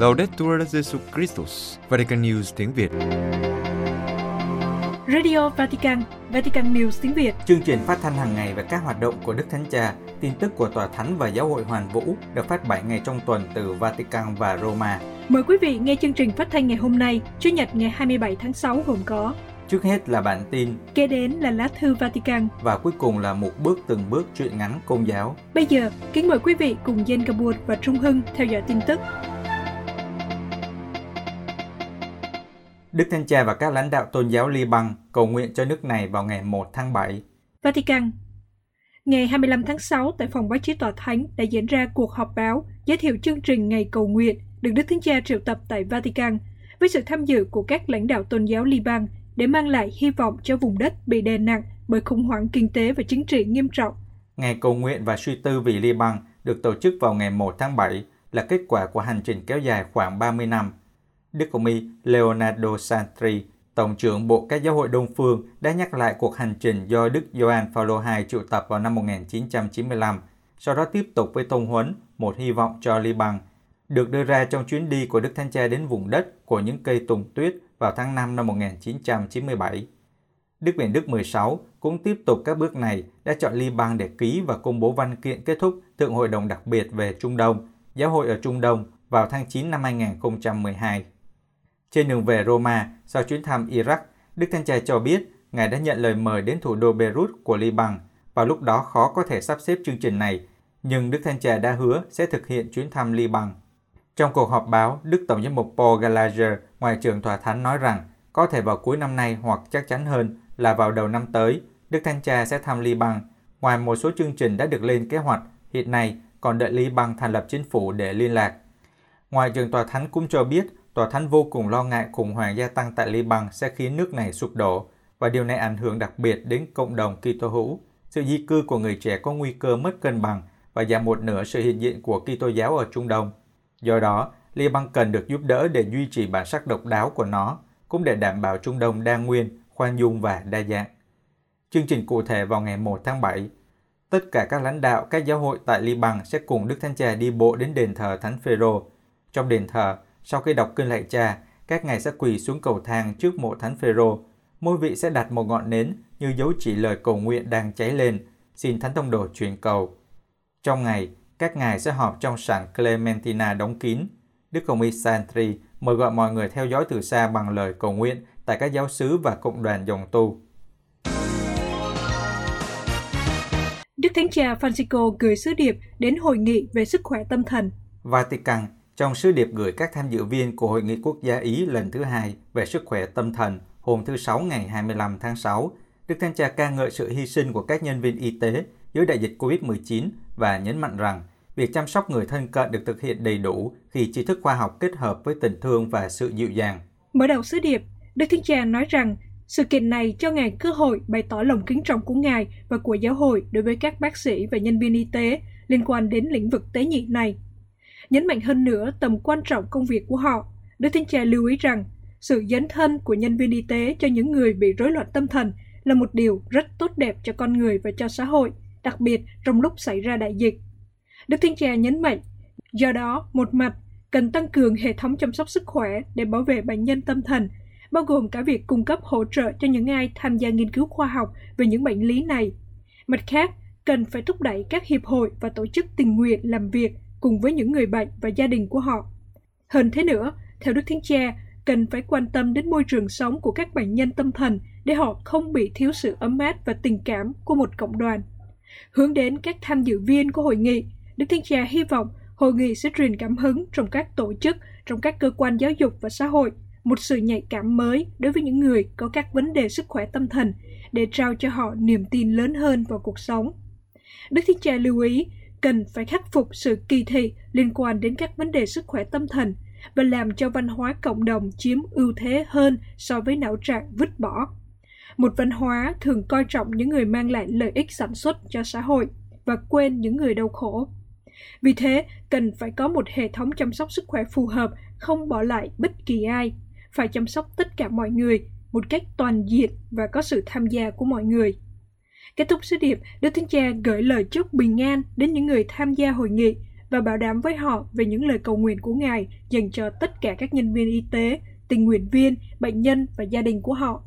Laudetur Jesu Christus, Vatican News tiếng Việt. Radio Vatican, Vatican News tiếng Việt. Chương trình phát thanh hàng ngày về các hoạt động của Đức Thánh Cha, tin tức của Tòa Thánh và Giáo hội Hoàn Vũ được phát 7 ngày trong tuần từ Vatican và Roma. Mời quý vị nghe chương trình phát thanh ngày hôm nay, Chủ nhật ngày 27 tháng 6 gồm có Trước hết là bản tin, kế đến là lá thư Vatican. và cuối cùng là một bước từng bước truyện ngắn công giáo. Bây giờ, kính mời quý vị cùng Jen Kabur và Trung Hưng theo dõi tin tức. Đức Thánh Cha và các lãnh đạo tôn giáo Liban cầu nguyện cho nước này vào ngày 1 tháng 7. Vatican Ngày 25 tháng 6, tại phòng báo chí tòa thánh đã diễn ra cuộc họp báo giới thiệu chương trình Ngày cầu nguyện được Đức Thánh Cha triệu tập tại Vatican với sự tham dự của các lãnh đạo tôn giáo Liban để mang lại hy vọng cho vùng đất bị đè nặng bởi khủng hoảng kinh tế và chính trị nghiêm trọng. Ngày cầu nguyện và suy tư vì Liban được tổ chức vào ngày 1 tháng 7 là kết quả của hành trình kéo dài khoảng 30 năm. Đức Hồng Y Leonardo Santri, Tổng trưởng Bộ các giáo hội Đông Phương đã nhắc lại cuộc hành trình do Đức Gioan Phaolô II triệu tập vào năm 1995, sau đó tiếp tục với tông huấn một hy vọng cho Liban, được đưa ra trong chuyến đi của Đức Thánh Cha đến vùng đất của những cây tùng tuyết vào tháng 5 năm 1997. Đức Biển Đức 16 cũng tiếp tục các bước này đã chọn Liban để ký và công bố văn kiện kết thúc Thượng hội đồng đặc biệt về Trung Đông, Giáo hội ở Trung Đông vào tháng 9 năm 2012. Trên đường về Roma sau chuyến thăm Iraq, Đức Thánh Cha cho biết Ngài đã nhận lời mời đến thủ đô Beirut của Liban. Vào lúc đó khó có thể sắp xếp chương trình này, nhưng Đức Thánh Cha đã hứa sẽ thực hiện chuyến thăm Liban. Trong cuộc họp báo, Đức Tổng giám mục Paul Gallagher, Ngoại trưởng Tòa Thánh nói rằng có thể vào cuối năm nay hoặc chắc chắn hơn là vào đầu năm tới, Đức Thánh Cha sẽ thăm Liban. Ngoài một số chương trình đã được lên kế hoạch, hiện nay còn đợi Liban thành lập chính phủ để liên lạc. Ngoại trưởng Tòa Thánh cũng cho biết Tòa Thánh vô cùng lo ngại khủng hoảng gia tăng tại Liban sẽ khiến nước này sụp đổ và điều này ảnh hưởng đặc biệt đến cộng đồng Kitô hữu. Sự di cư của người trẻ có nguy cơ mất cân bằng và giảm một nửa sự hiện diện của Kitô giáo ở Trung Đông. Do đó, Liban cần được giúp đỡ để duy trì bản sắc độc đáo của nó, cũng để đảm bảo Trung Đông đa nguyên, khoan dung và đa dạng. Chương trình cụ thể vào ngày 1 tháng 7, tất cả các lãnh đạo các giáo hội tại Liban sẽ cùng Đức Thánh Cha đi bộ đến đền thờ Thánh Phêrô. Trong đền thờ, sau khi đọc kinh lạy cha, các ngài sẽ quỳ xuống cầu thang trước mộ Thánh Phêrô. Mỗi vị sẽ đặt một ngọn nến như dấu chỉ lời cầu nguyện đang cháy lên, xin Thánh Tông Đồ truyền cầu. Trong ngày, các ngài sẽ họp trong sảnh Clementina đóng kín. Đức Hồng Y Santri mời gọi mọi người theo dõi từ xa bằng lời cầu nguyện tại các giáo xứ và cộng đoàn dòng tu. Đức Thánh Cha Francisco gửi sứ điệp đến hội nghị về sức khỏe tâm thần. Vatican trong sứ điệp gửi các tham dự viên của Hội nghị Quốc gia Ý lần thứ hai về sức khỏe tâm thần hôm thứ Sáu ngày 25 tháng 6, Đức Thánh Cha ca ngợi sự hy sinh của các nhân viên y tế dưới đại dịch COVID-19 và nhấn mạnh rằng việc chăm sóc người thân cận được thực hiện đầy đủ khi tri thức khoa học kết hợp với tình thương và sự dịu dàng. Mở đầu sứ điệp, Đức Thánh Cha nói rằng sự kiện này cho Ngài cơ hội bày tỏ lòng kính trọng của Ngài và của giáo hội đối với các bác sĩ và nhân viên y tế liên quan đến lĩnh vực tế nhị này. Nhấn mạnh hơn nữa tầm quan trọng công việc của họ, Đức Thánh Cha lưu ý rằng sự dấn thân của nhân viên y tế cho những người bị rối loạn tâm thần là một điều rất tốt đẹp cho con người và cho xã hội, đặc biệt trong lúc xảy ra đại dịch. Đức Thánh Cha nhấn mạnh, do đó, một mặt, cần tăng cường hệ thống chăm sóc sức khỏe để bảo vệ bệnh nhân tâm thần, bao gồm cả việc cung cấp hỗ trợ cho những ai tham gia nghiên cứu khoa học về những bệnh lý này. Mặt khác, cần phải thúc đẩy các hiệp hội và tổ chức tình nguyện làm việc cùng với những người bệnh và gia đình của họ. Hơn thế nữa, theo Đức Thánh Cha, cần phải quan tâm đến môi trường sống của các bệnh nhân tâm thần để họ không bị thiếu sự ấm áp và tình cảm của một cộng đoàn. Hướng đến các tham dự viên của hội nghị, Đức Thánh Cha hy vọng hội nghị sẽ truyền cảm hứng trong các tổ chức, trong các cơ quan giáo dục và xã hội, một sự nhạy cảm mới đối với những người có các vấn đề sức khỏe tâm thần để trao cho họ niềm tin lớn hơn vào cuộc sống. Đức Thánh Cha lưu ý cần phải khắc phục sự kỳ thị liên quan đến các vấn đề sức khỏe tâm thần và làm cho văn hóa cộng đồng chiếm ưu thế hơn so với não trạng vứt bỏ. Một văn hóa thường coi trọng những người mang lại lợi ích sản xuất cho xã hội và quên những người đau khổ. Vì thế, cần phải có một hệ thống chăm sóc sức khỏe phù hợp, không bỏ lại bất kỳ ai. Phải chăm sóc tất cả mọi người một cách toàn diện và có sự tham gia của mọi người. Kết thúc sứ điệp, Đức Thánh Cha gửi lời chúc bình an đến những người tham gia hội nghị và bảo đảm với họ về những lời cầu nguyện của Ngài dành cho tất cả các nhân viên y tế, tình nguyện viên, bệnh nhân và gia đình của họ.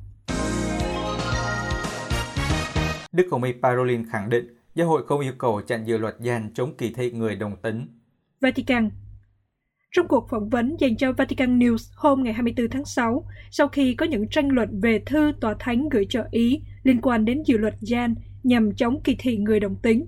Đức Hồng Y Parolin khẳng định giáo hội không yêu cầu chặn dự luật gian chống kỳ thị người đồng tính. Vatican trong cuộc phỏng vấn dành cho Vatican News hôm ngày 24 tháng 6, sau khi có những tranh luận về thư tòa thánh gửi cho Ý liên quan đến dự luật gian nhằm chống kỳ thị người đồng tính,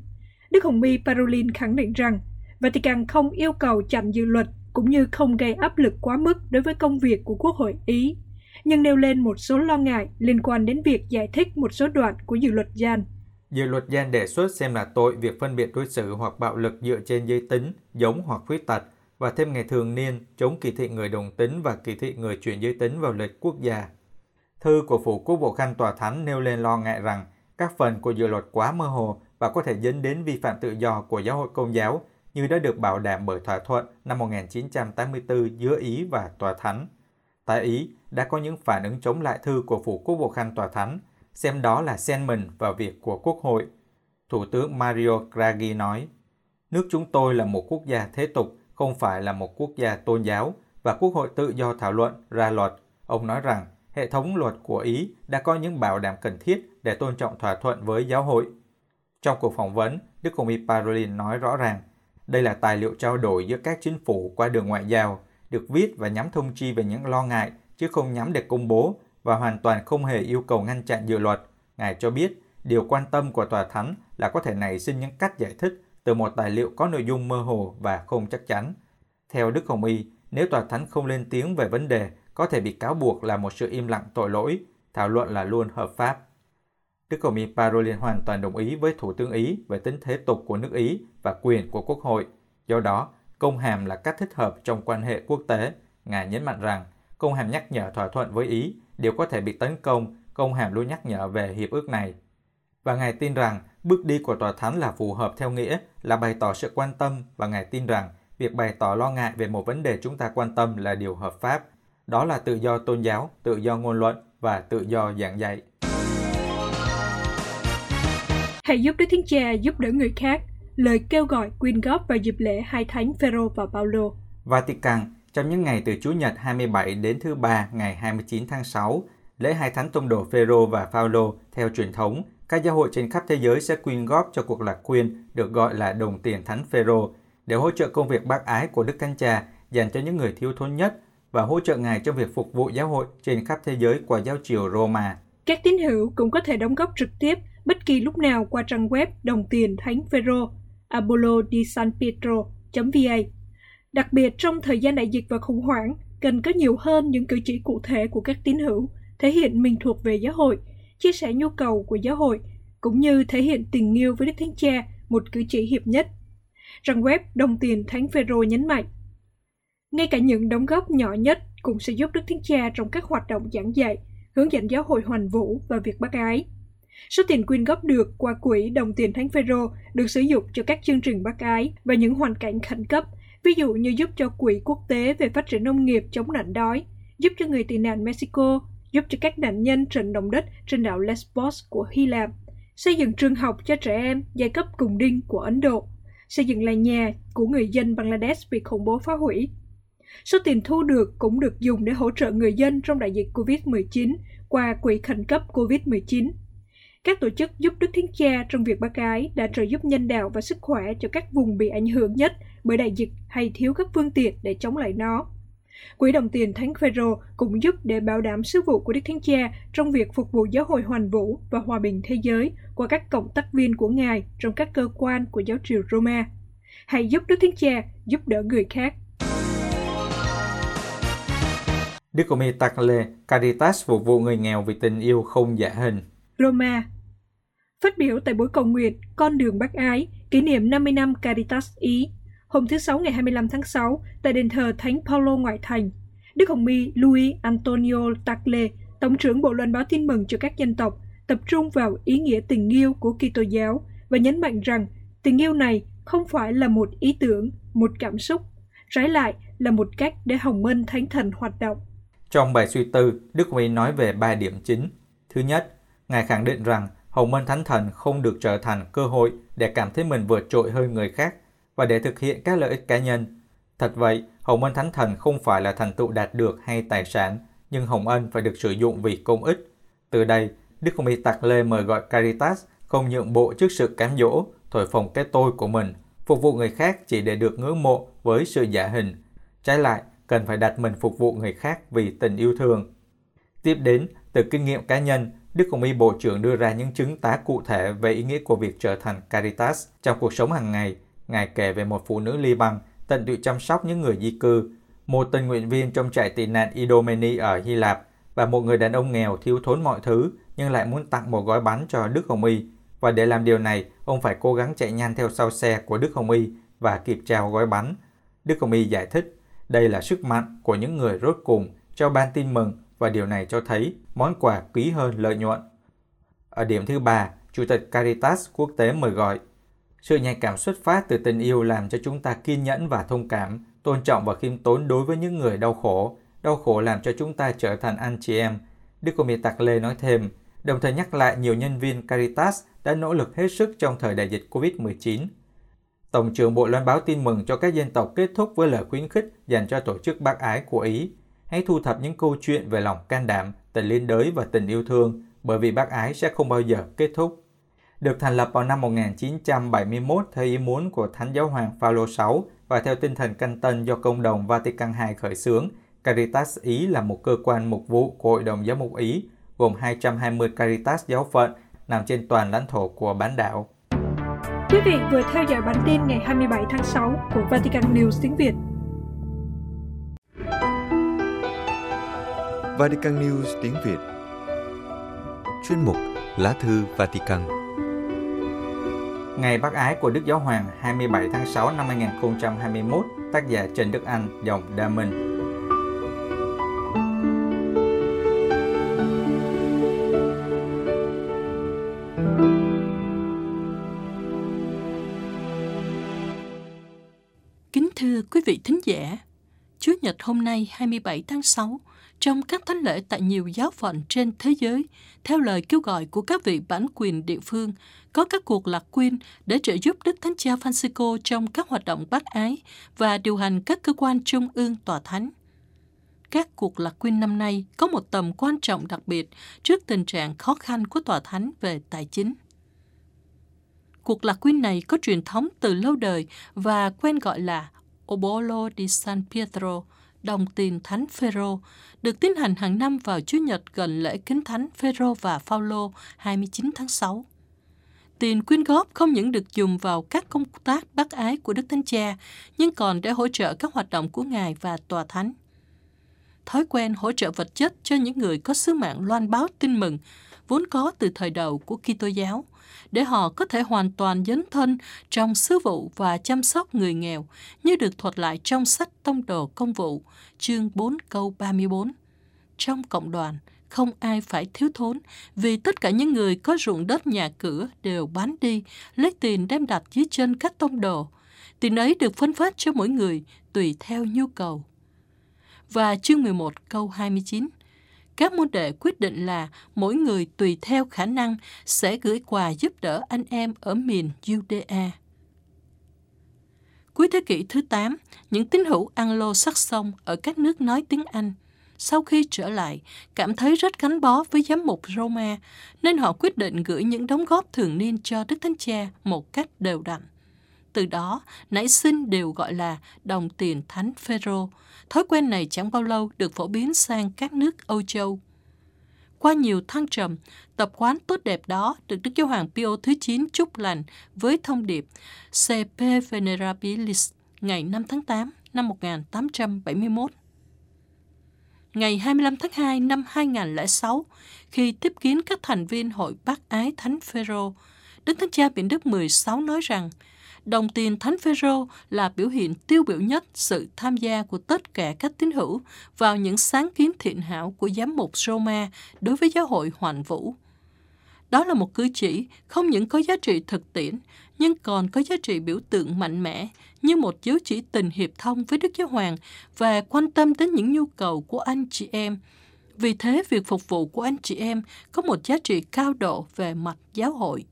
Đức Hồng Y Parolin khẳng định rằng Vatican không yêu cầu chặn dự luật cũng như không gây áp lực quá mức đối với công việc của Quốc hội Ý, nhưng nêu lên một số lo ngại liên quan đến việc giải thích một số đoạn của dự luật gian. Dự luật gian đề xuất xem là tội việc phân biệt đối xử hoặc bạo lực dựa trên giới tính, giống hoặc khuyết tật, và thêm ngày thường niên chống kỳ thị người đồng tính và kỳ thị người chuyển giới tính vào lịch quốc gia. Thư của Phủ Quốc vụ Khanh Tòa Thánh nêu lên lo ngại rằng các phần của dự luật quá mơ hồ và có thể dẫn đến vi phạm tự do của giáo hội công giáo như đã được bảo đảm bởi thỏa thuận năm 1984 giữa Ý và Tòa Thánh. Tại Ý đã có những phản ứng chống lại thư của Phủ Quốc vụ Khanh Tòa Thánh, xem đó là xen mình vào việc của Quốc hội. Thủ tướng Mario Draghi nói, nước chúng tôi là một quốc gia thế tục, không phải là một quốc gia tôn giáo và Quốc hội tự do thảo luận ra luật. Ông nói rằng hệ thống luật của Ý đã có những bảo đảm cần thiết để tôn trọng thỏa thuận với giáo hội. Trong cuộc phỏng vấn, Đức Hồng Y Parolin nói rõ ràng, đây là tài liệu trao đổi giữa các chính phủ qua đường ngoại giao, được viết và nhắm thông chi về những lo ngại, chứ không nhắm để công bố và hoàn toàn không hề yêu cầu ngăn chặn dự luật. Ngài cho biết, điều quan tâm của tòa thánh là có thể nảy sinh những cách giải thích từ một tài liệu có nội dung mơ hồ và không chắc chắn. Theo Đức Hồng Y, nếu tòa thánh không lên tiếng về vấn đề, có thể bị cáo buộc là một sự im lặng tội lỗi, thảo luận là luôn hợp pháp. Đức Hồng Y Parolin hoàn toàn đồng ý với Thủ tướng Ý về tính thế tục của nước Ý và quyền của Quốc hội. Do đó, công hàm là cách thích hợp trong quan hệ quốc tế. Ngài nhấn mạnh rằng, công hàm nhắc nhở thỏa thuận với Ý đều có thể bị tấn công, công hàm luôn nhắc nhở về hiệp ước này. Và Ngài tin rằng bước đi của tòa thánh là phù hợp theo nghĩa là bày tỏ sự quan tâm và Ngài tin rằng việc bày tỏ lo ngại về một vấn đề chúng ta quan tâm là điều hợp pháp. Đó là tự do tôn giáo, tự do ngôn luận và tự do giảng dạy. Hãy giúp Đức Thánh Cha giúp đỡ người khác. Lời kêu gọi quyên góp vào dịp lễ hai thánh Phêrô và Paulo. Vatican, trong những ngày từ Chủ nhật 27 đến thứ ba ngày 29 tháng 6, lễ hai thánh tông đồ Phêrô và Paulo theo truyền thống, các giáo hội trên khắp thế giới sẽ quyên góp cho cuộc lạc quyên được gọi là đồng tiền thánh Phêrô để hỗ trợ công việc bác ái của Đức Thánh Cha dành cho những người thiếu thốn nhất và hỗ trợ Ngài trong việc phục vụ giáo hội trên khắp thế giới qua giáo triều Roma. Các tín hữu cũng có thể đóng góp trực tiếp bất kỳ lúc nào qua trang web đồng tiền thánh Phêrô Apollo di San Pietro.va. Đặc biệt trong thời gian đại dịch và khủng hoảng, cần có nhiều hơn những cử chỉ cụ thể của các tín hữu, thể hiện mình thuộc về giáo hội, chia sẻ nhu cầu của giáo hội, cũng như thể hiện tình yêu với Đức Thánh Cha, một cử chỉ hiệp nhất. Trang web Đồng tiền Thánh Phêrô nhấn mạnh, ngay cả những đóng góp nhỏ nhất cũng sẽ giúp Đức Thánh Cha trong các hoạt động giảng dạy, hướng dẫn giáo hội hoàn vũ và việc bác ái. Số tiền quyên góp được qua quỹ đồng tiền Thánh Phêrô được sử dụng cho các chương trình bác ái và những hoàn cảnh khẩn cấp, ví dụ như giúp cho quỹ quốc tế về phát triển nông nghiệp chống nạn đói, giúp cho người tị nạn Mexico, giúp cho các nạn nhân trận động đất trên đảo Lesbos của Hy Lạp, xây dựng trường học cho trẻ em giai cấp cùng đinh của Ấn Độ, xây dựng lại nhà của người dân Bangladesh bị khủng bố phá hủy. Số tiền thu được cũng được dùng để hỗ trợ người dân trong đại dịch COVID-19 qua quỹ khẩn cấp COVID-19. Các tổ chức giúp Đức Thánh Cha trong việc bác ái đã trợ giúp nhân đạo và sức khỏe cho các vùng bị ảnh hưởng nhất bởi đại dịch hay thiếu các phương tiện để chống lại nó. Quỹ đồng tiền Thánh Phêrô cũng giúp để bảo đảm sứ vụ của Đức Thánh Cha trong việc phục vụ giáo hội hoàn vũ và hòa bình thế giới qua các cộng tác viên của Ngài trong các cơ quan của giáo triều Roma. Hãy giúp Đức Thánh Cha giúp đỡ người khác. Đức Comi Takle, Caritas phục vụ người nghèo vì tình yêu không dạ hình. Roma Phát biểu tại buổi cầu nguyện Con đường bác ái, kỷ niệm 50 năm Caritas Ý, hôm thứ Sáu ngày 25 tháng 6 tại đền thờ Thánh Paulo ngoại thành, Đức Hồng y Louis Antonio Tagle, Tổng trưởng Bộ Loan báo tin mừng cho các dân tộc, tập trung vào ý nghĩa tình yêu của Kitô giáo và nhấn mạnh rằng tình yêu này không phải là một ý tưởng, một cảm xúc, trái lại là một cách để Hồng minh Thánh Thần hoạt động. Trong bài suy tư, Đức Huy nói về ba điểm chính. Thứ nhất, Ngài khẳng định rằng Hồng minh Thánh Thần không được trở thành cơ hội để cảm thấy mình vượt trội hơn người khác, và để thực hiện các lợi ích cá nhân. Thật vậy, hồng ân thánh thần không phải là thành tựu đạt được hay tài sản, nhưng hồng ân phải được sử dụng vì công ích. Từ đây, Đức Hồng Y Tạc Lê mời gọi Caritas không nhượng bộ trước sự cám dỗ, thổi phồng cái tôi của mình, phục vụ người khác chỉ để được ngưỡng mộ với sự giả hình. Trái lại, cần phải đặt mình phục vụ người khác vì tình yêu thương. Tiếp đến, từ kinh nghiệm cá nhân, Đức Hồng Y Bộ trưởng đưa ra những chứng tá cụ thể về ý nghĩa của việc trở thành Caritas trong cuộc sống hàng ngày. Ngài kể về một phụ nữ Liban tận tụy chăm sóc những người di cư, một tình nguyện viên trong trại tị nạn Idomeni ở Hy Lạp và một người đàn ông nghèo thiếu thốn mọi thứ nhưng lại muốn tặng một gói bánh cho Đức Hồng Y. Và để làm điều này, ông phải cố gắng chạy nhanh theo sau xe của Đức Hồng Y và kịp trao gói bánh. Đức Hồng Y giải thích, đây là sức mạnh của những người rốt cùng cho ban tin mừng và điều này cho thấy món quà quý hơn lợi nhuận. Ở điểm thứ ba, Chủ tịch Caritas quốc tế mời gọi. Sự nhạy cảm xuất phát từ tình yêu làm cho chúng ta kiên nhẫn và thông cảm, tôn trọng và khiêm tốn đối với những người đau khổ. Đau khổ làm cho chúng ta trở thành anh chị em. Đức Cô Mỹ Tạc Lê nói thêm, đồng thời nhắc lại nhiều nhân viên Caritas đã nỗ lực hết sức trong thời đại dịch COVID-19. Tổng trưởng Bộ Loan báo tin mừng cho các dân tộc kết thúc với lời khuyến khích dành cho tổ chức bác ái của Ý. Hãy thu thập những câu chuyện về lòng can đảm, tình liên đới và tình yêu thương, bởi vì bác ái sẽ không bao giờ kết thúc. Được thành lập vào năm 1971 theo ý muốn của Thánh Giáo hoàng Phaolô VI và theo tinh thần canh tân do Công đồng Vatican II khởi xướng, Caritas Ý là một cơ quan mục vụ của Hội đồng Giám mục Ý, gồm 220 Caritas giáo phận nằm trên toàn lãnh thổ của bán đảo. Quý vị vừa theo dõi bản tin ngày 27 tháng 6 của Vatican News tiếng Việt. Vatican News tiếng Việt Chuyên mục Lá thư Vatican Ngày Bác Ái của Đức Giáo Hoàng 27 tháng 6 năm 2021, tác giả Trần Đức Anh, dòng Đa Minh. Kính Thưa quý vị thính giả, Chúa Nhật hôm nay 27 tháng 6, trong các thánh lễ tại nhiều giáo phận trên thế giới, theo lời kêu gọi của các vị bản quyền địa phương, có các cuộc lạc quyên để trợ giúp Đức Thánh Cha Francisco trong các hoạt động bác ái và điều hành các cơ quan trung ương tòa thánh. Các cuộc lạc quyên năm nay có một tầm quan trọng đặc biệt trước tình trạng khó khăn của tòa thánh về tài chính. Cuộc lạc quyên này có truyền thống từ lâu đời và quen gọi là Obolo di San Pietro, đồng tiền Thánh Phêrô, được tiến hành hàng năm vào Chủ nhật gần lễ kính Thánh Phêrô và Phaolô 29 tháng 6. Tiền quyên góp không những được dùng vào các công tác bác ái của Đức Thánh Cha, nhưng còn để hỗ trợ các hoạt động của Ngài và Tòa Thánh. Thói quen hỗ trợ vật chất cho những người có sứ mạng loan báo tin mừng vốn có từ thời đầu của Kitô giáo, để họ có thể hoàn toàn dấn thân trong sứ vụ và chăm sóc người nghèo, như được thuật lại trong sách Tông đồ Công vụ, chương 4 câu 34. Trong cộng đoàn, không ai phải thiếu thốn, vì tất cả những người có ruộng đất nhà cửa đều bán đi, lấy tiền đem đặt dưới chân các tông đồ. Tiền ấy được phân phát cho mỗi người tùy theo nhu cầu. Và chương 11 câu 29 các môn đệ quyết định là mỗi người tùy theo khả năng sẽ gửi quà giúp đỡ anh em ở miền Judea. Cuối thế kỷ thứ 8, những tín hữu Anglo-Saxon ở các nước nói tiếng Anh sau khi trở lại cảm thấy rất gắn bó với giám mục Roma nên họ quyết định gửi những đóng góp thường niên cho Đức Thánh Cha một cách đều đặn. Từ đó, nảy sinh đều gọi là đồng tiền Thánh Phêrô. Thói quen này chẳng bao lâu được phổ biến sang các nước Âu Châu. Qua nhiều thăng trầm, tập quán tốt đẹp đó được Đức Giáo hoàng Pio thứ 9 chúc lành với thông điệp CP Venerabilis ngày 5 tháng 8 năm 1871. Ngày 25 tháng 2 năm 2006, khi tiếp kiến các thành viên Hội Bác Ái Thánh Phêrô, Đức Thánh Cha Biển Đức 16 nói rằng đồng tiền Thánh Phêrô là biểu hiện tiêu biểu nhất sự tham gia của tất cả các tín hữu vào những sáng kiến thiện hảo của giám mục Roma đối với giáo hội hoàn vũ. Đó là một cử chỉ không những có giá trị thực tiễn, nhưng còn có giá trị biểu tượng mạnh mẽ như một dấu chỉ tình hiệp thông với Đức Giáo Hoàng và quan tâm đến những nhu cầu của anh chị em. Vì thế, việc phục vụ của anh chị em có một giá trị cao độ về mặt giáo hội.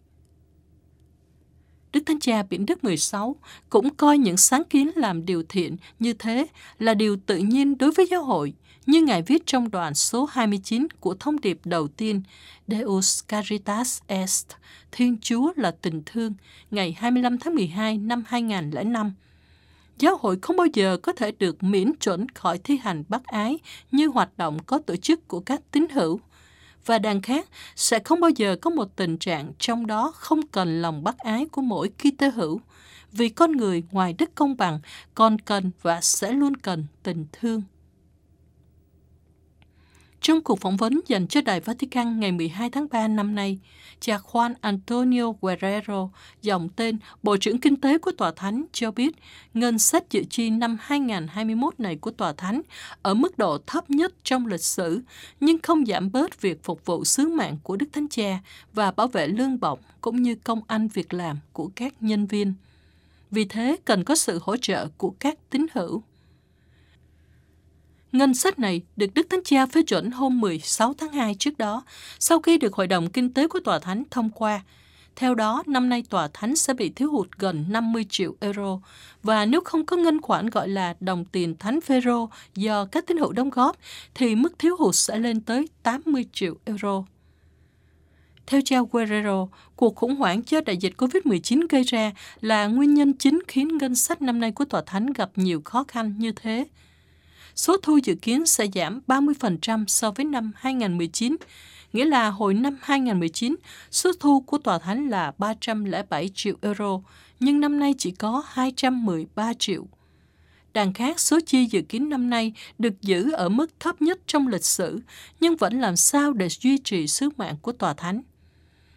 Đức Thánh Cha Biển Đức 16 cũng coi những sáng kiến làm điều thiện như thế là điều tự nhiên đối với giáo hội, như Ngài viết trong đoạn số 29 của thông điệp đầu tiên Deus Caritas Est, Thiên Chúa là tình thương, ngày 25 tháng 12 năm 2005. Giáo hội không bao giờ có thể được miễn chuẩn khỏi thi hành bác ái như hoạt động có tổ chức của các tín hữu – và đàn khác sẽ không bao giờ có một tình trạng trong đó không cần lòng bác ái của mỗi Kitô hữu, vì con người ngoài đức công bằng còn cần và sẽ luôn cần tình thương. Trong cuộc phỏng vấn dành cho Đài Vatican ngày 12 tháng 3 năm nay, cha Juan Antonio Guerrero, dòng tên Bộ trưởng Kinh tế của Tòa Thánh, cho biết ngân sách dự chi năm 2021 này của Tòa Thánh ở mức độ thấp nhất trong lịch sử, nhưng không giảm bớt việc phục vụ sứ mạng của Đức Thánh Cha và bảo vệ lương bổng cũng như công ăn việc làm của các nhân viên. Vì thế, cần có sự hỗ trợ của các tín hữu. Ngân sách này được Đức Thánh Cha phê chuẩn hôm 16 tháng 2 trước đó, sau khi được Hội đồng Kinh tế của Tòa Thánh thông qua. Theo đó, năm nay Tòa Thánh sẽ bị thiếu hụt gần 50 triệu euro, và nếu không có ngân khoản gọi là đồng tiền Thánh Phêrô do các tín hữu đóng góp, thì mức thiếu hụt sẽ lên tới 80 triệu euro. Theo cha Guerrero, cuộc khủng hoảng do đại dịch COVID-19 gây ra là nguyên nhân chính khiến ngân sách năm nay của Tòa Thánh gặp nhiều khó khăn như thế số thu dự kiến sẽ giảm 30% so với năm 2019, nghĩa là hồi năm 2019, số thu của Tòa Thánh là 307 triệu euro, nhưng năm nay chỉ có 213 triệu. Đàn khác, số chi dự kiến năm nay được giữ ở mức thấp nhất trong lịch sử, nhưng vẫn làm sao để duy trì sứ mạng của Tòa Thánh.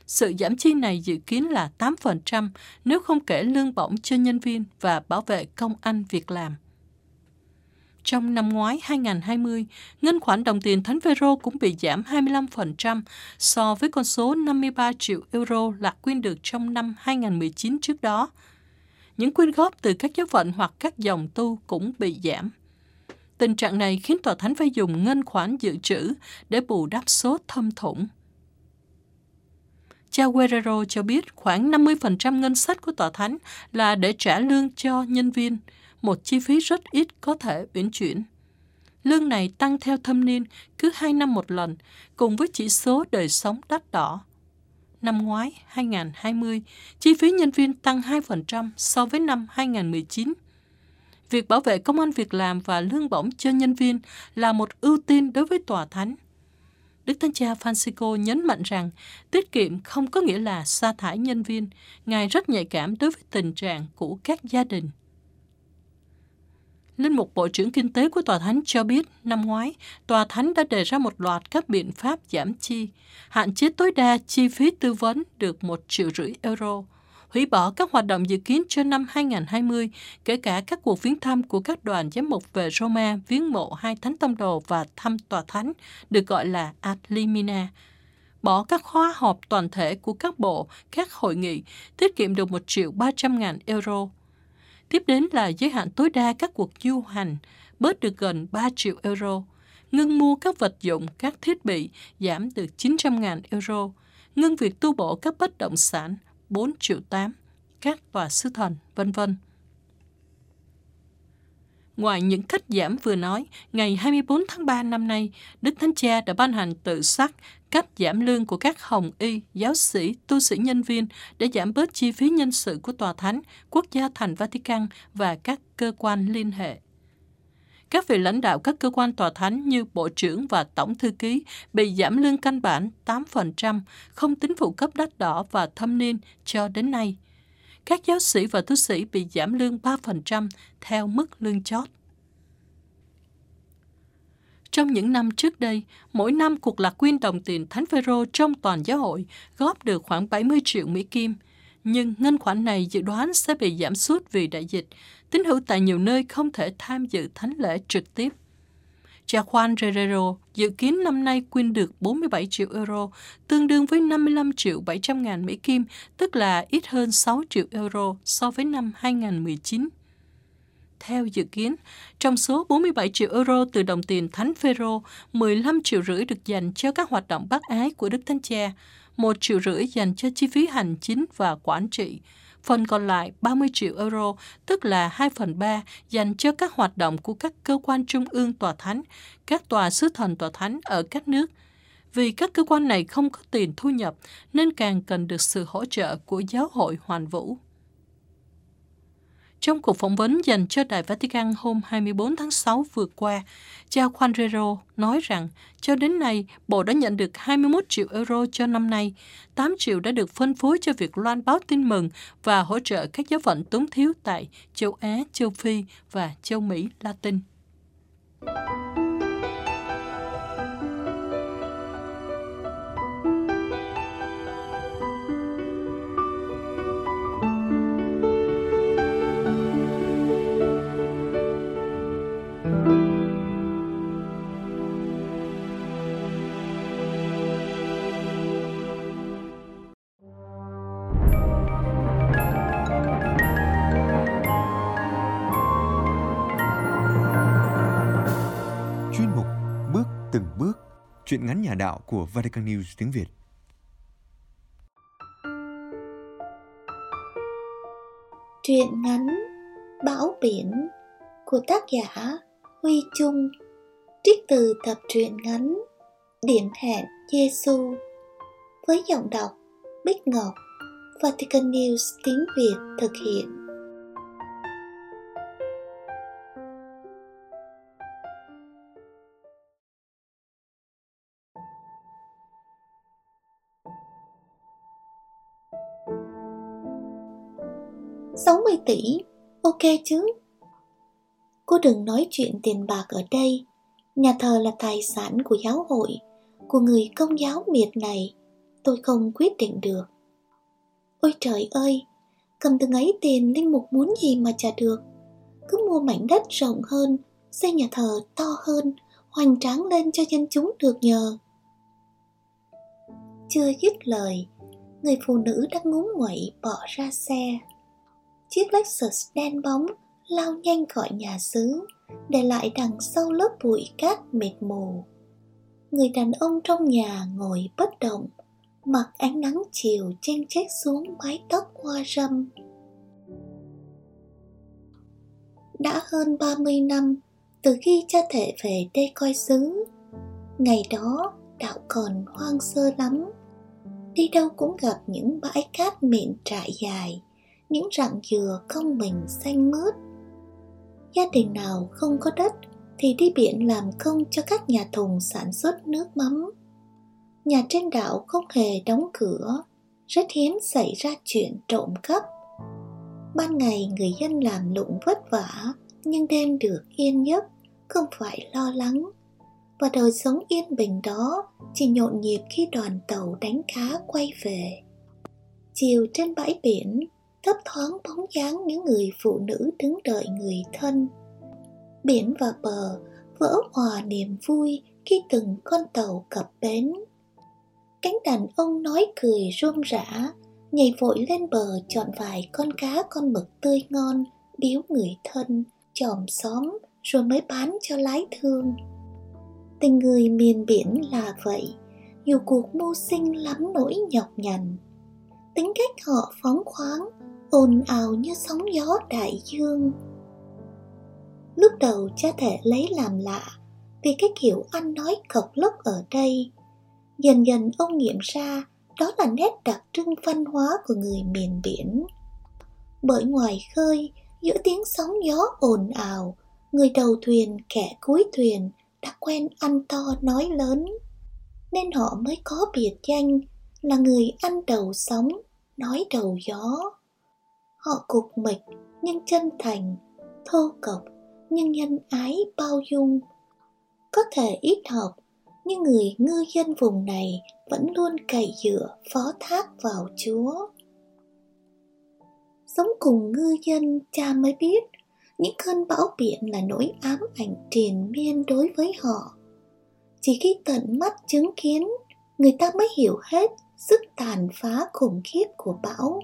Sự giảm chi này dự kiến là 8% nếu không kể lương bổng cho nhân viên và bảo vệ công ăn việc làm. Trong năm ngoái 2020, ngân khoản đồng tiền Thánh Vero cũng bị giảm 25% so với con số 53 triệu euro lạc quyên được trong năm 2019 trước đó. Những quyên góp từ các giáo phận hoặc các dòng tu cũng bị giảm. Tình trạng này khiến Tòa Thánh phải dùng ngân khoản dự trữ để bù đắp số thâm thủng. Cha Guerrero cho biết khoảng 50% ngân sách của Tòa Thánh là để trả lương cho nhân viên – một chi phí rất ít có thể uyển chuyển. Lương này tăng theo thâm niên cứ 2 năm một lần, cùng với chỉ số đời sống đắt đỏ. Năm ngoái, 2020, chi phí nhân viên tăng 2% so với năm 2019. Việc bảo vệ công an việc làm và lương bổng cho nhân viên là một ưu tiên đối với tòa thánh. Đức Thánh Cha Francisco nhấn mạnh rằng tiết kiệm không có nghĩa là sa thải nhân viên. Ngài rất nhạy cảm đối với tình trạng của các gia đình. Linh mục Bộ trưởng Kinh tế của Tòa Thánh cho biết năm ngoái, Tòa Thánh đã đề ra một loạt các biện pháp giảm chi, hạn chế tối đa chi phí tư vấn được một triệu rưỡi euro, hủy bỏ các hoạt động dự kiến cho năm 2020, kể cả các cuộc viếng thăm của các đoàn giám mục về Roma viếng mộ hai thánh tông đồ và thăm tòa thánh, được gọi là ad limina, bỏ các khóa họp toàn thể của các bộ, các hội nghị, tiết kiệm được 1 triệu 300 ngàn euro, Tiếp đến là giới hạn tối đa các cuộc du hành, bớt được gần 3 triệu euro. Ngưng mua các vật dụng, các thiết bị, giảm được 900.000 euro. Ngưng việc tu bổ các bất động sản, 4 triệu 8, các tòa sư thần, vân vân. Ngoài những cách giảm vừa nói, ngày 24 tháng 3 năm nay, Đức Thánh Cha đã ban hành tự sắc cách giảm lương của các hồng y, giáo sĩ, tu sĩ nhân viên để giảm bớt chi phí nhân sự của Tòa Thánh, Quốc gia thành Vatican và các cơ quan liên hệ. Các vị lãnh đạo các cơ quan tòa thánh như Bộ trưởng và Tổng Thư ký bị giảm lương căn bản 8%, không tính phụ cấp đắt đỏ và thâm niên cho đến nay. Các giáo sĩ và tu sĩ bị giảm lương 3% theo mức lương chót. Trong những năm trước đây, mỗi năm cuộc lạc quyên đồng tiền Thánh Phêrô trong toàn giáo hội góp được khoảng 70 triệu Mỹ Kim. Nhưng ngân khoản này dự đoán sẽ bị giảm sút vì đại dịch. Tín hữu tại nhiều nơi không thể tham dự thánh lễ trực tiếp. Cha Juan Guerrero dự kiến năm nay quyên được 47 triệu euro, tương đương với 55 triệu 700 ngàn Mỹ Kim, tức là ít hơn 6 triệu euro so với năm 2019. Theo dự kiến, trong số 47 triệu euro từ đồng tiền Thánh Phêrô, 15 triệu rưỡi được dành cho các hoạt động bác ái của Đức Thánh Cha, 1 triệu rưỡi dành cho chi phí hành chính và quản trị, Phần còn lại 30 triệu euro, tức là 2 phần 3, dành cho các hoạt động của các cơ quan trung ương tòa thánh, các tòa sứ thần tòa thánh ở các nước. Vì các cơ quan này không có tiền thu nhập, nên càng cần được sự hỗ trợ của giáo hội hoàn vũ. Trong cuộc phỏng vấn dành cho đại Vatican hôm 24 tháng 6 vừa qua, cha Juan nói rằng cho đến nay, Bộ đã nhận được 21 triệu euro cho năm nay, 8 triệu đã được phân phối cho việc loan báo tin mừng và hỗ trợ các giáo phận túng thiếu tại châu Á, châu Phi và châu Mỹ Latin. Chuyện ngắn nhà đạo của Vatican News tiếng Việt. Truyện ngắn Bão biển của tác giả Huy Trung trích từ tập truyện ngắn Điểm hẹn Giêsu với giọng đọc Bích Ngọc, Vatican News tiếng Việt thực hiện 60 tỷ, ok chứ? Cô đừng nói chuyện tiền bạc ở đây. Nhà thờ là tài sản của giáo hội, của người công giáo miệt này. Tôi không quyết định được. Ôi trời ơi, cầm từng ấy tiền linh mục muốn gì mà trả được. Cứ mua mảnh đất rộng hơn, xây nhà thờ to hơn, hoành tráng lên cho dân chúng được nhờ. Chưa dứt lời, người phụ nữ đã ngúng nguậy bỏ ra xe chiếc Lexus đen bóng lao nhanh khỏi nhà xứ, để lại đằng sau lớp bụi cát mịt mù. Người đàn ông trong nhà ngồi bất động, mặc ánh nắng chiều chen chét xuống mái tóc hoa râm. Đã hơn 30 năm từ khi cha thể về đây coi xứ. Ngày đó đạo còn hoang sơ lắm. Đi đâu cũng gặp những bãi cát mịn trải dài, những rặng dừa không mình xanh mướt. Gia đình nào không có đất thì đi biển làm công cho các nhà thùng sản xuất nước mắm. Nhà trên đảo không hề đóng cửa, rất hiếm xảy ra chuyện trộm cắp. Ban ngày người dân làm lụng vất vả, nhưng đêm được yên giấc, không phải lo lắng. Và đời sống yên bình đó chỉ nhộn nhịp khi đoàn tàu đánh cá quay về. Chiều trên bãi biển thấp thoáng bóng dáng những người phụ nữ đứng đợi người thân. Biển và bờ vỡ hòa niềm vui khi từng con tàu cập bến. Cánh đàn ông nói cười rôm rã, nhảy vội lên bờ chọn vài con cá con mực tươi ngon, biếu người thân, chòm xóm rồi mới bán cho lái thương. Tình người miền biển là vậy, dù cuộc mưu sinh lắm nỗi nhọc nhằn. Tính cách họ phóng khoáng ồn ào như sóng gió đại dương. Lúc đầu cha thể lấy làm lạ vì cái kiểu ăn nói cộc lốc ở đây. Dần dần ông nghiệm ra đó là nét đặc trưng văn hóa của người miền biển. Bởi ngoài khơi, giữa tiếng sóng gió ồn ào, người đầu thuyền, kẻ cuối thuyền đã quen ăn to nói lớn. Nên họ mới có biệt danh là người ăn đầu sóng, nói đầu gió họ cục mịch nhưng chân thành, thô cộc, nhưng nhân ái bao dung. Có thể ít học, nhưng người ngư dân vùng này vẫn luôn cậy dựa, phó thác vào chúa. Sống cùng ngư dân, cha mới biết, những cơn bão biển là nỗi ám ảnh triền miên đối với họ. Chỉ khi tận mắt chứng kiến, người ta mới hiểu hết sức tàn phá khủng khiếp của bão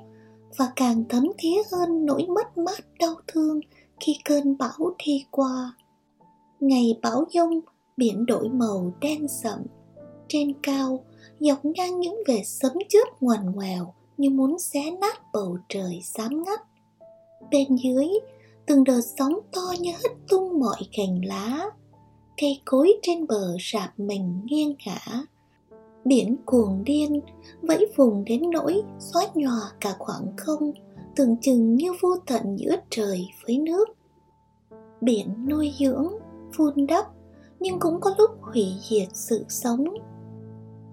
và càng thấm thía hơn nỗi mất mát đau thương khi cơn bão đi qua ngày bão giông biển đổi màu đen sậm trên cao dọc ngang những vệt sấm chớp ngoằn ngoèo như muốn xé nát bầu trời xám ngắt. Bên dưới, từng đợt sóng to như hất tung mọi cành lá. Cây cối trên bờ rạp mình nghiêng ngả. Biển cuồng điên, vẫy vùng đến nỗi xóa nhòa cả khoảng không, tưởng chừng như vô tận giữa trời với nước. Biển nuôi dưỡng, vun đắp, nhưng cũng có lúc hủy diệt sự sống.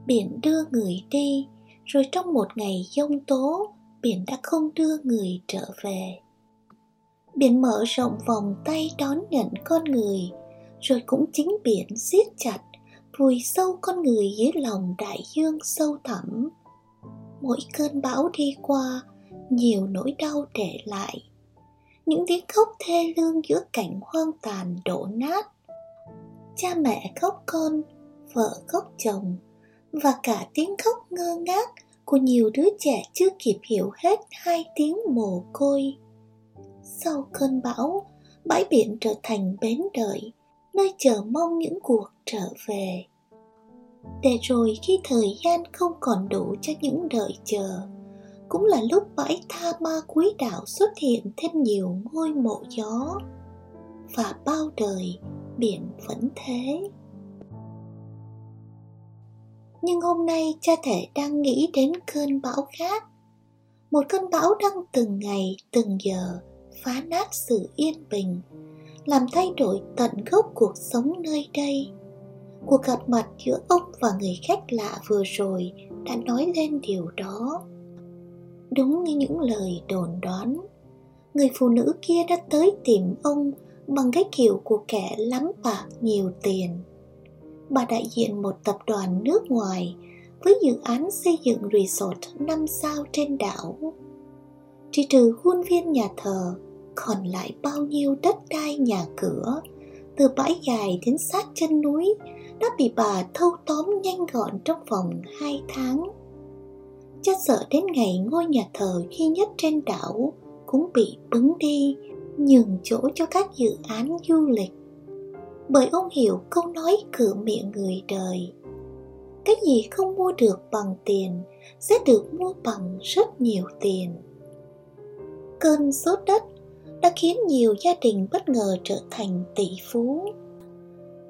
Biển đưa người đi, rồi trong một ngày giông tố, biển đã không đưa người trở về. Biển mở rộng vòng tay đón nhận con người, rồi cũng chính biển siết chặt, vùi sâu con người dưới lòng đại dương sâu thẳm. Mỗi cơn bão đi qua, nhiều nỗi đau để lại. Những tiếng khóc thê lương giữa cảnh hoang tàn đổ nát. Cha mẹ khóc con, vợ khóc chồng, và cả tiếng khóc ngơ ngác của nhiều đứa trẻ chưa kịp hiểu hết hai tiếng mồ côi. Sau cơn bão, bãi biển trở thành bến đợi, nơi chờ mong những cuộc trở về. Để rồi khi thời gian không còn đủ cho những đợi chờ, cũng là lúc bãi tha ma cuối đạo xuất hiện thêm nhiều ngôi mộ gió. Và bao đời biển vẫn thế nhưng hôm nay cha thể đang nghĩ đến cơn bão khác một cơn bão đang từng ngày từng giờ phá nát sự yên bình làm thay đổi tận gốc cuộc sống nơi đây. Cuộc gặp mặt giữa ông và người khách lạ vừa rồi đã nói lên điều đó. Đúng như những lời đồn đoán người phụ nữ kia đã tới tìm ông bằng cái kiểu của kẻ lắm bạc nhiều tiền. Bà đại diện một tập đoàn nước ngoài với dự án xây dựng resort 5 sao trên đảo. Chỉ trừ khuôn viên nhà thờ, còn lại bao nhiêu đất đai nhà cửa, từ bãi dài đến sát chân núi, đã bị bà thâu tóm nhanh gọn trong vòng hai tháng. Chắc sợ đến ngày ngôi nhà thờ duy nhất trên đảo cũng bị bứng đi, nhường chỗ cho các dự án du lịch. Bởi ông hiểu câu nói cửa miệng người đời cái gì không mua được bằng tiền sẽ được mua bằng rất nhiều tiền. Cơn sốt đất đã khiến nhiều gia đình bất ngờ trở thành tỷ phú.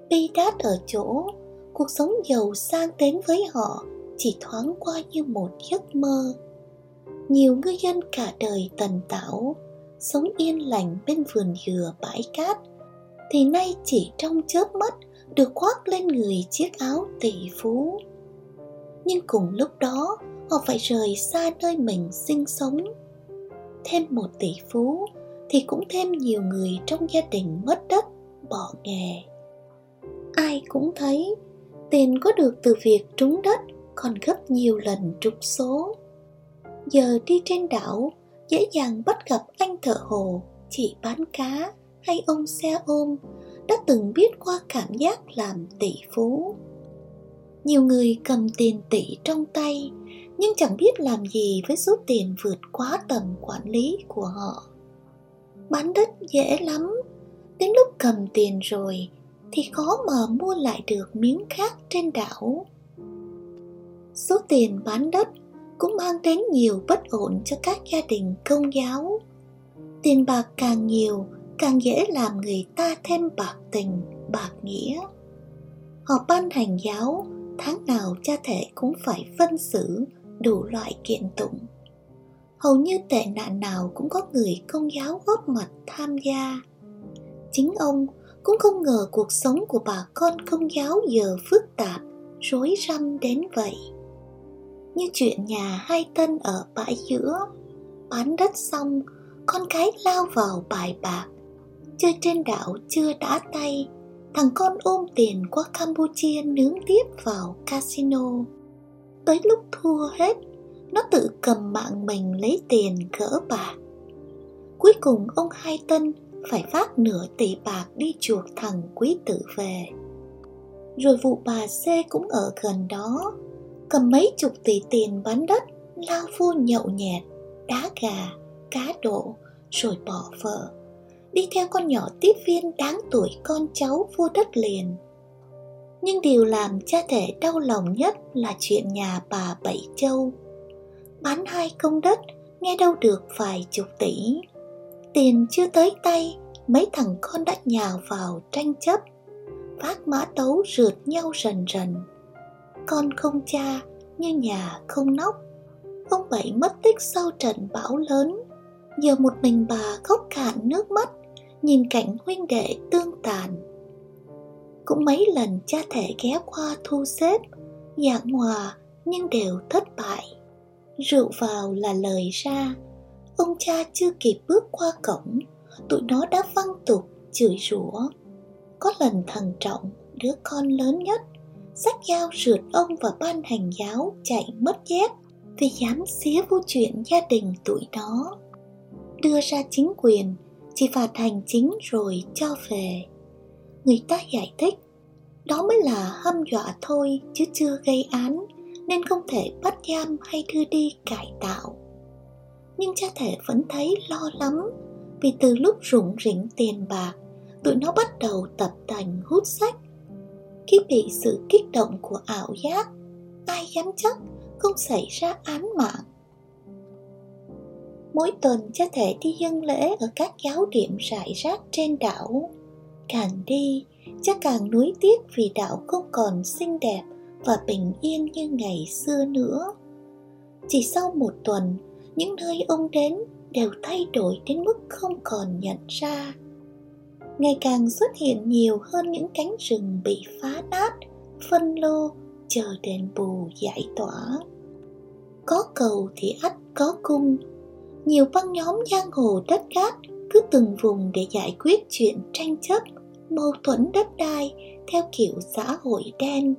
Bi đát ở chỗ, cuộc sống giàu sang đến với họ chỉ thoáng qua như một giấc mơ. Nhiều ngư dân cả đời tần tảo, sống yên lành bên vườn dừa bãi cát, thì nay chỉ trong chớp mắt được khoác lên người chiếc áo tỷ phú. Nhưng cùng lúc đó, họ phải rời xa nơi mình sinh sống. Thêm một tỷ phú thì cũng thêm nhiều người trong gia đình mất đất, bỏ nghề. Ai cũng thấy, tiền có được từ việc trúng đất còn gấp nhiều lần trúng số. Giờ đi trên đảo, dễ dàng bắt gặp anh thợ hồ chị bán cá hay ông xe ôm, đã từng biết qua cảm giác làm tỷ phú. Nhiều người cầm tiền tỷ trong tay, nhưng chẳng biết làm gì với số tiền vượt quá tầm quản lý của họ bán đất dễ lắm đến lúc cầm tiền rồi thì khó mà mua lại được miếng khác trên đảo số tiền bán đất cũng mang đến nhiều bất ổn cho các gia đình công giáo tiền bạc càng nhiều càng dễ làm người ta thêm bạc tình, bạc nghĩa. Họ ban hành giáo, tháng nào cha thể cũng phải phân xử đủ loại kiện tụng. Hầu như tệ nạn nào cũng có người công giáo góp mặt tham gia. Chính ông cũng không ngờ cuộc sống của bà con công giáo giờ phức tạp, rối rắm đến vậy. Như chuyện nhà hai tân ở bãi giữa, bán đất xong, con cái lao vào bài bạc, chơi trên đảo chưa đã tay thằng con ôm tiền qua campuchia nướng tiếp vào casino tới lúc thua hết nó tự cầm mạng mình lấy tiền gỡ bạc cuối cùng ông hai tân phải phát nửa tỷ bạc đi chuộc thằng quý tử về rồi vụ bà c cũng ở gần đó, cầm mấy chục tỷ tiền bán đất, lao vô nhậu nhẹt, đá gà, cá độ, rồi bỏ vợ đi theo con nhỏ tiếp viên đáng tuổi con cháu vua đất liền. Nhưng điều làm cha thể đau lòng nhất là chuyện nhà bà Bảy Châu. Bán hai công đất nghe đâu được vài chục tỷ. Tiền chưa tới tay, mấy thằng con đã nhào vào tranh chấp. Vác mã tấu rượt nhau rần rần. Con không cha như nhà không nóc. Ông Bảy mất tích sau trận bão lớn. Giờ một mình bà khóc cạn nước mắt, nhìn cảnh huynh đệ tương tàn. Cũng mấy lần cha thể ghé qua thu xếp, dạng hòa nhưng đều thất bại. Rượu vào là lời ra, ông cha chưa kịp bước qua cổng, tụi nó đã văng tục, chửi rủa. Có lần thằng Trọng, đứa con lớn nhất, sách dao rượt ông và ban hành giáo chạy mất dép vì dám xía vô chuyện gia đình tụi nó. Đưa ra chính quyền, chỉ phạt hành chính rồi cho về. Người ta giải thích, đó mới là hâm dọa thôi chứ chưa gây án nên không thể bắt giam hay đưa đi cải tạo. Nhưng cha thể vẫn thấy lo lắm vì từ lúc rủng rỉnh tiền bạc, tụi nó bắt đầu tập thành hút sách. Khi bị sự kích động của ảo giác, ai dám chắc không xảy ra án mạng. Mỗi tuần cha thể đi dân lễ ở các giáo điểm rải rác trên đảo. Càng đi, cha càng nuối tiếc vì đảo không còn xinh đẹp và bình yên như ngày xưa nữa. Chỉ sau một tuần, những nơi ông đến đều thay đổi đến mức không còn nhận ra. Ngày càng xuất hiện nhiều hơn những cánh rừng bị phá nát, phân lô, chờ đền bù giải tỏa. Có cầu thì ắt có cung. Nhiều băng nhóm giang hồ đất cát cứ từng vùng để giải quyết chuyện tranh chấp, mâu thuẫn đất đai theo kiểu xã hội đen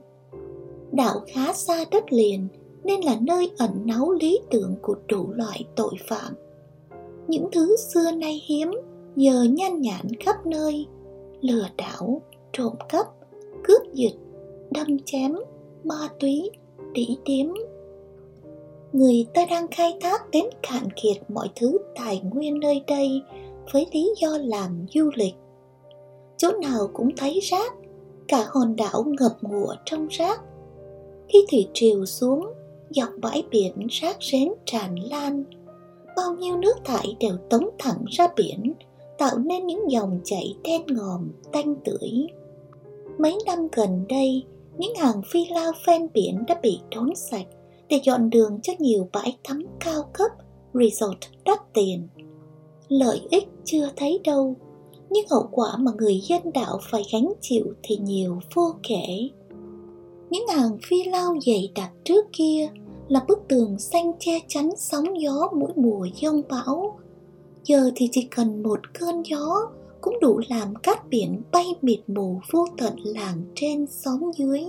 đảo khá xa đất liền nên là nơi ẩn náu lý tưởng của đủ loại tội phạm. Những thứ xưa nay hiếm giờ nhan nhản khắp nơi, lừa đảo, trộm cắp, cướp giật, đâm chém, ma túy, đĩ điếm. Người ta đang khai thác đến cạn kiệt mọi thứ tài nguyên nơi đây với lý do làm du lịch. Chỗ nào cũng thấy rác, cả hòn đảo ngập ngụa trong rác khi thủy triều xuống dọc bãi biển rác rến tràn lan. Bao nhiêu nước thải đều tống thẳng ra biển, tạo nên những dòng chảy đen ngòm, tanh tưởi. Mấy năm gần đây, những hàng phi lao ven biển đã bị đốn sạch để dọn đường cho nhiều bãi tắm cao cấp, resort đắt tiền. Lợi ích chưa thấy đâu, nhưng hậu quả mà người dân đảo phải gánh chịu thì nhiều vô kể những hàng phi lao dày đặc trước kia là bức tường xanh che chắn sóng gió mỗi mùa giông bão. Giờ thì chỉ cần một cơn gió cũng đủ làm cát biển bay mịt mù vô tận làng trên xóm dưới.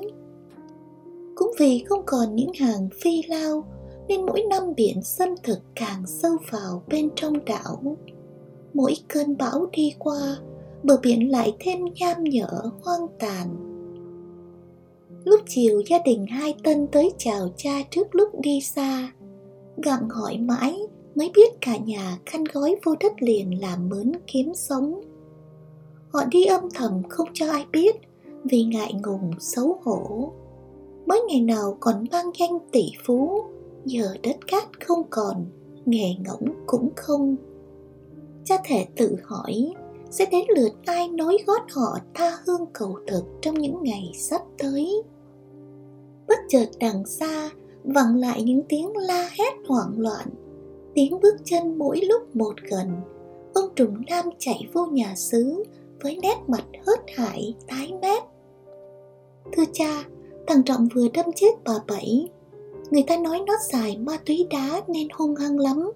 Cũng vì không còn những hàng phi lao nên mỗi năm biển xâm thực càng sâu vào bên trong đảo. Mỗi cơn bão đi qua, bờ biển lại thêm nham nhở hoang tàn Lúc chiều gia đình hai Tân tới chào cha trước lúc đi xa. Gặng hỏi mãi mới biết cả nhà khăn gói vô đất liền làm mướn kiếm sống. Họ đi âm thầm không cho ai biết Vì ngại ngùng, xấu hổ. Mới ngày nào còn mang danh tỷ phú, Giờ đất cát không còn, Nghề ngỗng cũng không. Cha thể tự hỏi sẽ đến lượt ai nối gót họ tha hương cầu thực trong những ngày sắp tới. Bất chợt đằng xa, vẳng lại những tiếng la hét hoảng loạn. Tiếng bước chân mỗi lúc một gần. Ông trùng nam chạy vô nhà xứ với nét mặt hớt hải, tái mét. Thưa cha, thằng trọng vừa đâm chết bà bảy. Người ta nói nó xài ma túy đá nên hung hăng lắm.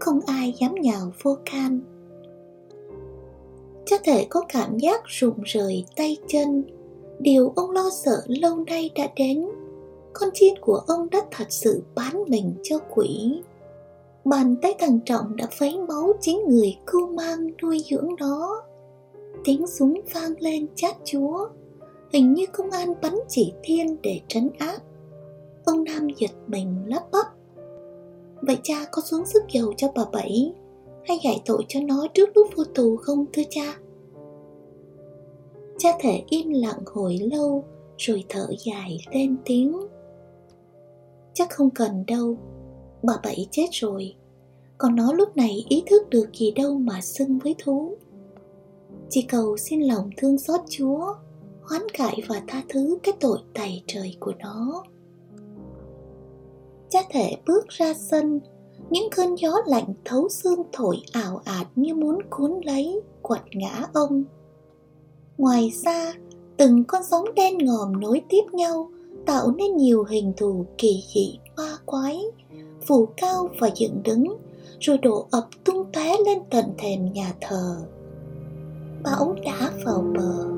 Không ai dám nhào vô can. Cho thể có cảm giác rụng rời tay chân điều ông lo sợ lâu nay đã đến con chiên của ông đã thật sự bán mình cho quỷ. Bàn tay thằng Trọng đã phấy máu chính người cưu mang nuôi dưỡng nó. Tiếng súng vang lên chát chúa, hình như công an bắn chỉ thiên để trấn áp. Ông Nam giật mình lắp bắp. Vậy cha có xuống sức dầu cho bà Bảy hay giải tội cho nó trước lúc vô tù không thưa cha? Cha thể im lặng hồi lâu rồi thở dài lên tiếng chắc không cần đâu Bà Bảy chết rồi, còn nó lúc này ý thức được gì đâu mà xưng với thú. Chỉ cầu xin lòng thương xót Chúa, hoán cải và tha thứ cái tội tày trời của nó. Cha thể bước ra sân, những cơn gió lạnh thấu xương thổi ảo ạt như muốn cuốn lấy, quật ngã ông. Ngoài ra, từng con sóng đen ngòm nối tiếp nhau, tạo nên nhiều hình thù kỳ dị hoa quái, phủ cao và dựng đứng, rồi đổ ập tung tóe lên tận thềm nhà thờ. Bão đã vào bờ.